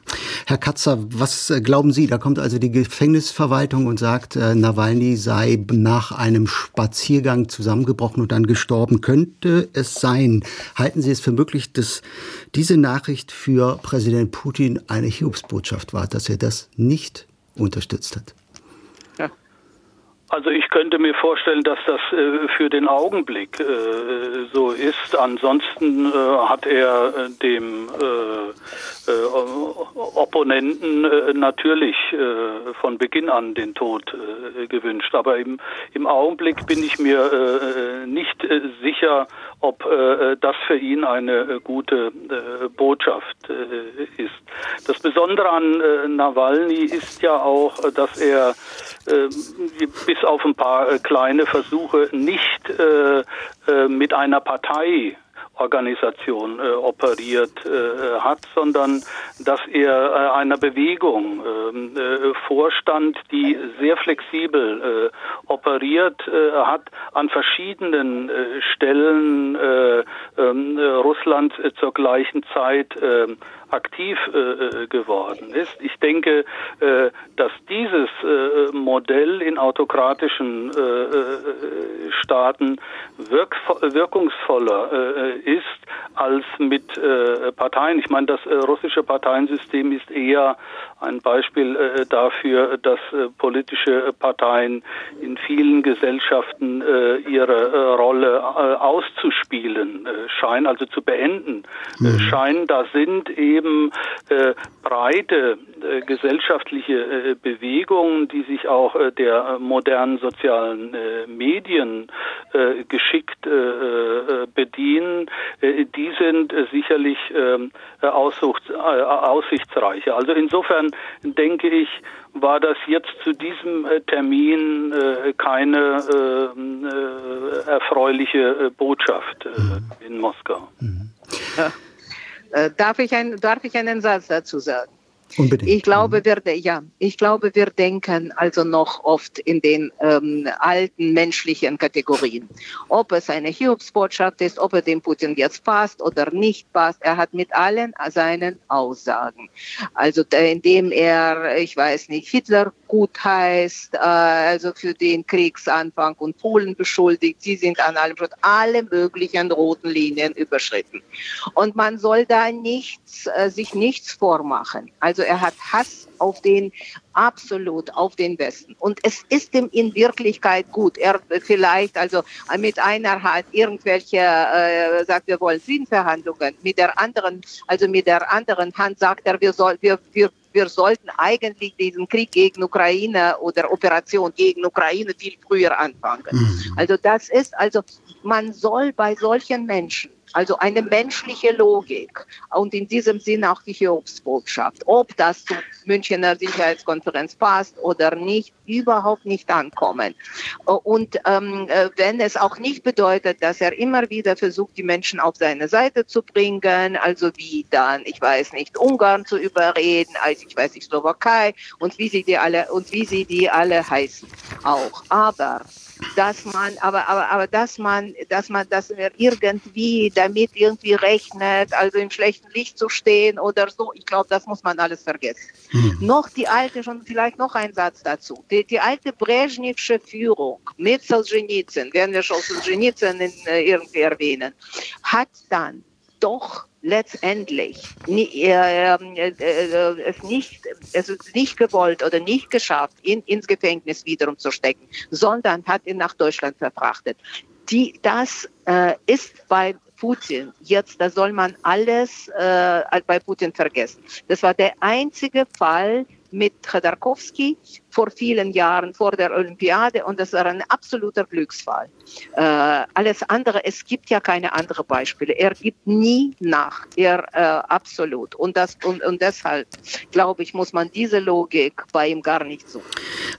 Herr Katzer, was äh, glauben Sie? Da kommt also die Gefängnisverwaltung und sagt, äh, Nawalny sei nach einem Spaziergang zusammengebrochen und dann gestorben. Könnte es sein? Halten Sie es für möglich, dass diese Nachricht für Präsident Putin eine Hiobsbotschaft war, dass er das nicht unterstützt hat? Also ich könnte mir vorstellen, dass das äh, für den Augenblick äh, ist. Ansonsten äh, hat er äh, dem äh, äh, Opponenten natürlich von Beginn an den Tod gewünscht. Aber im, im Augenblick bin ich mir nicht sicher, ob das für ihn eine gute Botschaft ist. Das Besondere an Nawalny ist ja auch, dass er bis auf ein paar äh, kleine Versuche nicht äh, äh, mit einer Partei Organisation äh, operiert äh, hat, sondern dass er äh, einer Bewegung ähm, äh, vorstand, die sehr flexibel äh, operiert äh, hat, an verschiedenen äh, Stellen äh, äh, Russland äh, zur gleichen Zeit äh, aktiv äh, äh, geworden ist. Ich denke, äh, dass dieses äh, Modell in autokratischen äh, äh Staaten wirk wirkungsvoller ist als mit Parteien. Ich meine, das russische Parteiensystem ist eher ein Beispiel dafür, dass politische Parteien in vielen Gesellschaften ihre Rolle auszuspielen scheinen, also zu beenden mhm. scheinen. Da sind eben breite gesellschaftliche Bewegungen, die sich auch der modernen sozialen Medien geschickt bedienen, die sind sicherlich ähm, aussichtsreicher. Also insofern denke ich, war das jetzt zu diesem Termin keine erfreuliche Botschaft mhm. in Moskau. Mhm. Ja. Darf, ich ein, darf ich einen Satz dazu sagen? Unbedingt. Ich glaube, mhm. wir, ja, ich glaube, wir denken also noch oft in den ähm, alten menschlichen Kategorien. Ob es eine Hiobsbotschaft ist, ob er dem Putin jetzt passt oder nicht passt, er hat mit allen seinen Aussagen. Also indem er, ich weiß nicht, Hitler gut heißt, äh, also für den Kriegsanfang und Polen beschuldigt, sie sind an allem schon alle möglichen roten Linien überschritten. Und man soll da nichts, äh, sich nichts vormachen. Also er hat Hass auf den, absolut auf den Westen. Und es ist ihm in Wirklichkeit gut. Er vielleicht, also mit einer hat irgendwelche, äh, sagt, wir wollen Friedensverhandlungen. Mit der anderen, also mit der anderen Hand sagt er, wir soll, wir, wir, wir sollten eigentlich diesen Krieg gegen Ukraine oder Operation gegen Ukraine viel früher anfangen. Mhm. Also das ist, also man soll bei solchen Menschen also eine menschliche Logik und in diesem Sinne auch die Hiobsbotschaft. Ob das zur Münchner Sicherheitskonferenz passt oder nicht, überhaupt nicht ankommen. Und ähm, äh, wenn es auch nicht bedeutet, dass er immer wieder versucht, die Menschen auf seine Seite zu bringen, also wie dann, ich weiß nicht, Ungarn zu überreden, als ich weiß nicht, Slowakei und wie sie die alle und wie sie die alle heißen auch. Aber dass man, aber, aber, aber dass man, dass man, dass er irgendwie damit irgendwie rechnet, also im schlechten Licht zu stehen oder so, ich glaube, das muss man alles vergessen. Mhm. Noch die alte, schon vielleicht noch ein Satz dazu. Die, die alte Brezhnevsche Führung mit Solzhenitsyn, werden wir schon Solzhenitsyn äh, irgendwie erwähnen, hat dann doch letztendlich nie, äh, äh, äh, es nicht, es ist nicht gewollt oder nicht geschafft, ihn ins Gefängnis wiederum zu stecken, sondern hat ihn nach Deutschland verfrachtet. Die, das äh, ist bei Putin jetzt, da soll man alles äh, bei Putin vergessen. Das war der einzige Fall, mit Khodorkovsky vor vielen Jahren vor der Olympiade und das war ein absoluter Glücksfall. Äh, alles andere, es gibt ja keine anderen Beispiele. Er gibt nie nach, er äh, absolut. Und, das, und, und deshalb, glaube ich, muss man diese Logik bei ihm gar nicht suchen.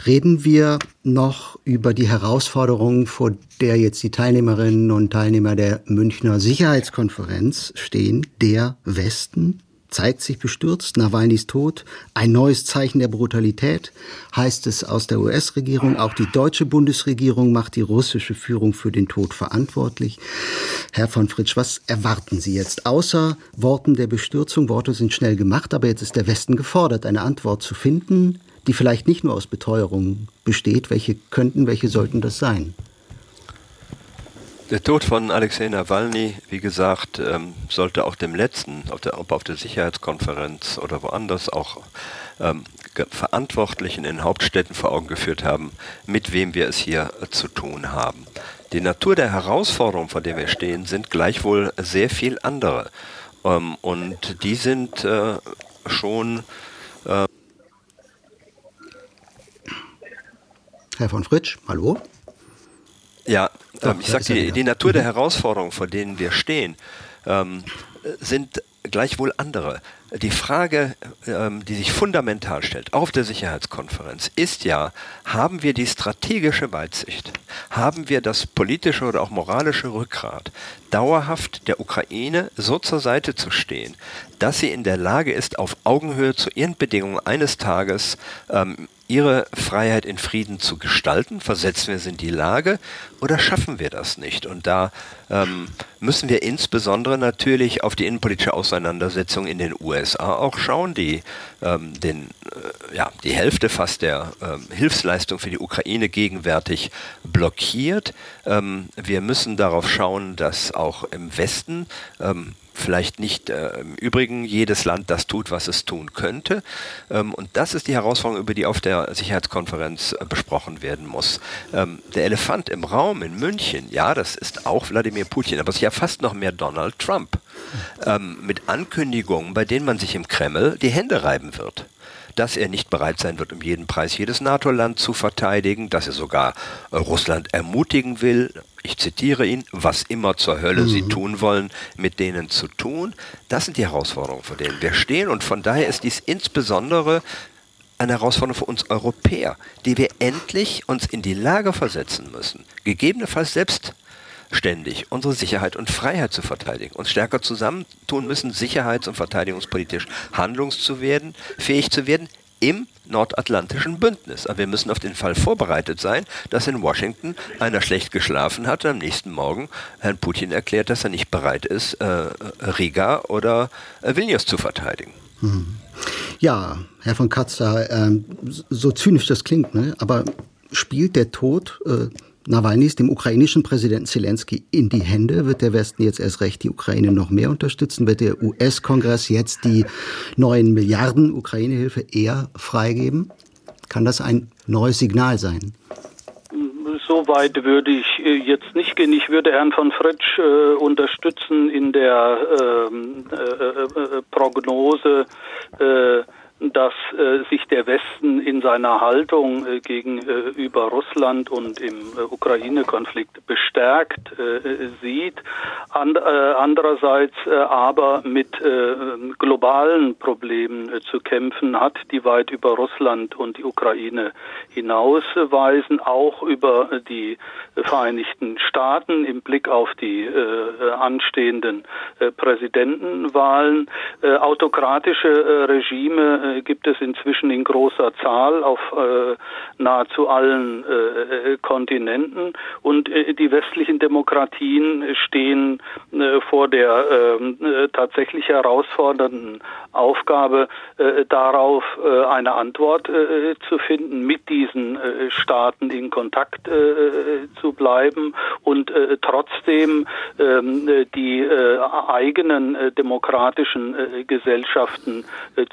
Reden wir noch über die Herausforderung, vor der jetzt die Teilnehmerinnen und Teilnehmer der Münchner Sicherheitskonferenz stehen, der Westen zeigt sich bestürzt, Nawalnys Tod, ein neues Zeichen der Brutalität, heißt es aus der US-Regierung. Auch die deutsche Bundesregierung macht die russische Führung für den Tod verantwortlich. Herr von Fritsch, was erwarten Sie jetzt? Außer Worten der Bestürzung, Worte sind schnell gemacht, aber jetzt ist der Westen gefordert, eine Antwort zu finden, die vielleicht nicht nur aus Beteuerungen besteht. Welche könnten, welche sollten das sein? Der Tod von Alexei Nawalny, wie gesagt, ähm, sollte auch dem letzten, auf der, ob auf der Sicherheitskonferenz oder woanders auch ähm, Verantwortlichen in Hauptstädten vor Augen geführt haben, mit wem wir es hier äh, zu tun haben. Die Natur der Herausforderungen, vor der wir stehen, sind gleichwohl sehr viel andere. Ähm, und die sind äh, schon äh Herr von Fritsch, hallo? Ja, ähm, ich sage, die, die Natur der mhm. Herausforderungen, vor denen wir stehen, ähm, sind gleichwohl andere. Die Frage, ähm, die sich fundamental stellt auf der Sicherheitskonferenz, ist ja, haben wir die strategische Weitsicht, haben wir das politische oder auch moralische Rückgrat, dauerhaft der Ukraine so zur Seite zu stehen, dass sie in der Lage ist, auf Augenhöhe zu ihren Bedingungen eines Tages ähm, ihre Freiheit in Frieden zu gestalten? Versetzen wir sie in die Lage oder schaffen wir das nicht? Und da ähm, müssen wir insbesondere natürlich auf die innenpolitische Auseinandersetzung in den USA auch schauen, die ähm, den, äh, ja, die Hälfte fast der ähm, Hilfsleistung für die Ukraine gegenwärtig blockiert. Ähm, wir müssen darauf schauen, dass auch im Westen ähm, vielleicht nicht äh, im Übrigen jedes Land das tut, was es tun könnte. Ähm, und das ist die Herausforderung, über die auf der Sicherheitskonferenz äh, besprochen werden muss. Ähm, der Elefant im Raum in München, ja, das ist auch Wladimir Putin, aber es ist ja fast noch mehr Donald Trump. Ähm, mit Ankündigungen, bei denen man sich im Kreml die Hände reiben wird. dass er nicht bereit sein wird, um jeden Preis jedes NATO-Land zu verteidigen, dass er sogar äh, Russland ermutigen will, ich zitiere ihn, was immer zur Hölle mhm. sie tun wollen, mit denen zu tun. Das sind die Herausforderungen, vor denen wir stehen. Und von daher ist dies insbesondere eine Herausforderung für uns Europäer, die wir endlich uns in die Lage versetzen müssen, gegebenenfalls selbstständig unsere Sicherheit und Freiheit zu verteidigen, uns stärker zusammentun müssen, sicherheits- und verteidigungspolitisch handlungs zu werden, im nordatlantischen Bündnis. Aber wir müssen auf den Fall vorbereitet sein, dass in Washington einer schlecht geschlafen hat und am nächsten Morgen Herrn Putin erklärt, dass er nicht bereit ist, äh, Riga oder äh, Vilnius zu verteidigen. Hm. Ja, Herr von Katzer, äh, so zynisch das klingt, ne? aber spielt der Tod äh, Nawalnys, dem ukrainischen Präsidenten Zelensky, in die Hände? Wird der Westen jetzt erst recht die Ukraine noch mehr unterstützen? Wird der US-Kongress jetzt die neuen Milliarden Ukraine-Hilfe eher freigeben? Kann das ein neues Signal sein? So weit würde ich äh, jetzt nicht gehen. Ich würde Herrn von Fritsch äh, unterstützen in der ähm, äh, äh, Prognose, äh, dass äh, sich der Westen in seiner Haltung äh, gegenüber Russland und im äh, Ukraine-Konflikt bestärkt äh, sieht, And, äh, andererseits äh, aber mit globalen Problemen zu kämpfen hat, die weit über Russland und die Ukraine hinausweisen, auch über die Vereinigten Staaten im Blick auf die anstehenden Präsidentenwahlen. autokratische Regime äh, gibt es inzwischen in großer Zahl auf äh, nahezu allen äh, Kontinenten. Und äh, die westlichen Demokratien stehen äh, vor der ähm, äh, tatsächlich herausfordernden Aufgabe, darauf eine Antwort zu finden, mit diesen Staaten in Kontakt zu bleiben und trotzdem ähm, die eigenen demokratischen Gesellschaften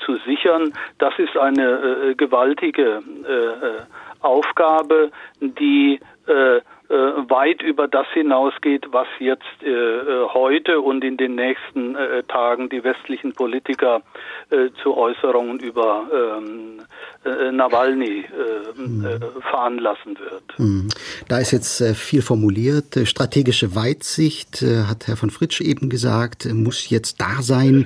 zu sichern Das ist eine äh, gewaltige äh, äh Aufgabe, die äh, äh, weit über das hinausgeht, was jetzt äh, heute und in den nächsten Tagen die westlichen Politiker zu Äußerungen über ähm, äh, Nawalny äh, mhm. veranlassen wird. Mhm. Da ist jetzt viel formuliert. Strategische Weitsicht, hat Herr von Fritsch eben gesagt, muss jetzt da sein.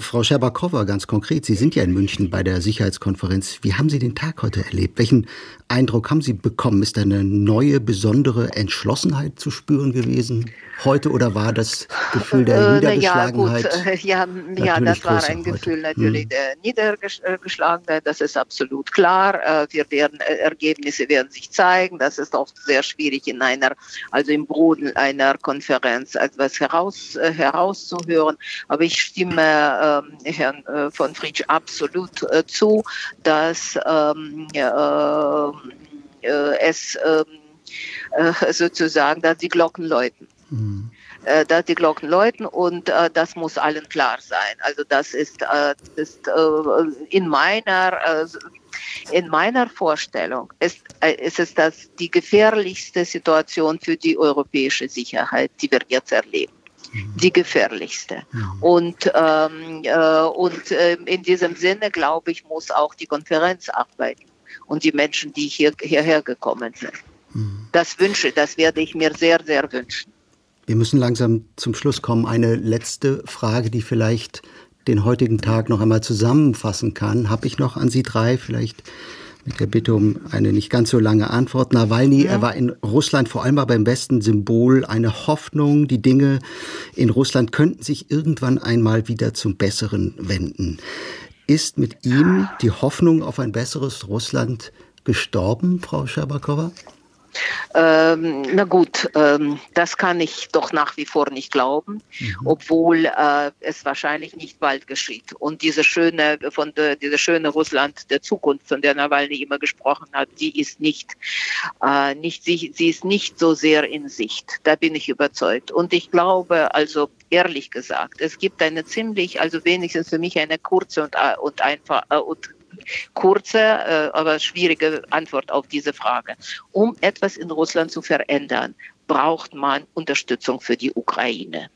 Frau Scherbakowa, ganz konkret, Sie sind ja in München bei der Sicherheitskonferenz. Wie haben Sie den Tag heute erlebt? Welchen Eindruck haben Sie bekommen? Ist da eine neue, besondere Entschlossenheit zu spüren gewesen heute oder war das Gefühl der Niedergeschlagenheit? Ja, gut, ja, ja das war ein heute. Gefühl natürlich hm. der Niedergeschlagenheit, das ist absolut klar. Äh, wir werden, äh, Ergebnisse werden sich zeigen. Das ist oft sehr schwierig in einer, also im Boden einer Konferenz etwas heraus, äh, herauszuhören. Aber ich stimme äh, Herrn äh, von Fritsch absolut äh, zu, dass ähm, es ähm, sozusagen, dass die Glocken läuten. Mhm äh, dass die Glocken läuten und äh, das muss allen klar sein. Also das ist, äh, ist äh, in meiner äh, in meiner Vorstellung ist, äh, ist es das die gefährlichste Situation für die europäische Sicherheit, die wir jetzt erleben mhm. die gefährlichste. Mhm. Und, ähm, äh, und äh, in diesem Sinne, glaube ich, muss auch die Konferenz arbeiten und die Menschen, die hier, hierher gekommen sind. Mhm. Das wünsche, das werde ich mir sehr, sehr wünschen. Wir müssen langsam zum Schluss kommen. Eine letzte Frage, die vielleicht den heutigen Tag noch einmal zusammenfassen kann, habe ich noch an Sie drei, vielleicht mit der Bitte um eine nicht ganz so lange Antwort. Nawalny, ja. er war in Russland vor allem beim besten Symbol, eine Hoffnung, die Dinge in Russland könnten sich irgendwann einmal wieder zum Besseren wenden. Ist mit ihm die Hoffnung auf ein besseres Russland gestorben, Frau Scherbakowa? Ähm, na gut, ähm, das kann ich doch nach wie vor nicht glauben, mhm. obwohl äh, es wahrscheinlich nicht bald geschieht. Und diese schöne, von der, diese schöne Russland der Zukunft, von der Nawalny immer gesprochen hat, die ist nicht, äh, nicht sie, sie ist nicht so sehr in Sicht. Da bin ich überzeugt. Und ich glaube, also ehrlich gesagt, es gibt eine ziemlich, also wenigstens für mich eine kurze und, äh, und einfach äh, und kurze, äh, aber schwierige Antwort auf diese Frage. Um etwas in Russland zu verändern, braucht man Unterstützung für die Ukraine.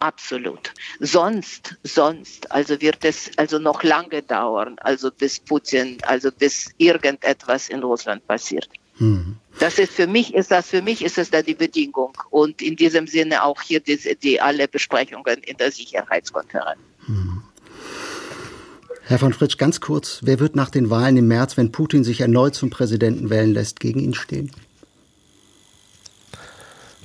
Absolut. Sonst, sonst, also wird es also noch lange dauern, also bis Putin, also bis irgendetwas in Russland passiert. Hm. Das ist für mich ist das für mich ist es da die Bedingung und in diesem Sinne auch hier die, die alle Besprechungen in der Sicherheitskonferenz. Hm. Herr von Fritsch, ganz kurz, wer wird nach den Wahlen im März, wenn Putin sich erneut zum Präsidenten wählen lässt, gegen ihn stehen?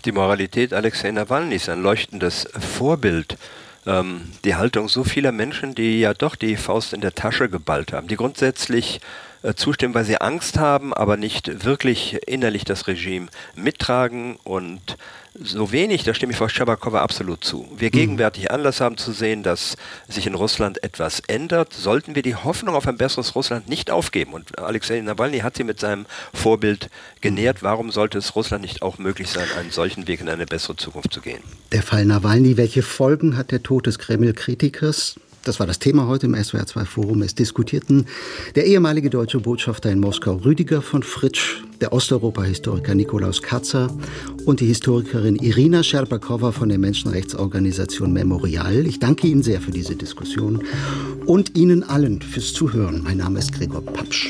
Die Moralität Alexei ist ein leuchtendes Vorbild. Ähm, die Haltung so vieler Menschen, die ja doch die Faust in der Tasche geballt haben, die grundsätzlich zustimmen, weil sie Angst haben, aber nicht wirklich innerlich das Regime mittragen und so wenig, da stimme ich Frau Schabakowa absolut zu. Wir mhm. gegenwärtig Anlass haben zu sehen, dass sich in Russland etwas ändert, sollten wir die Hoffnung auf ein besseres Russland nicht aufgeben. Und Alexei Nawalny hat sie mit seinem Vorbild genährt. Warum sollte es Russland nicht auch möglich sein, einen solchen Weg in eine bessere Zukunft zu gehen? Der Fall Nawalny, welche Folgen hat der Tod des Kreml-Kritikers? Das war das Thema heute im SWR2 Forum. Es diskutierten der ehemalige deutsche Botschafter in Moskau Rüdiger von Fritsch, der Osteuropa-Historiker Nikolaus Katzer und die Historikerin Irina Scherbakowa von der Menschenrechtsorganisation Memorial. Ich danke Ihnen sehr für diese Diskussion und Ihnen allen fürs Zuhören. Mein Name ist Gregor Papsch.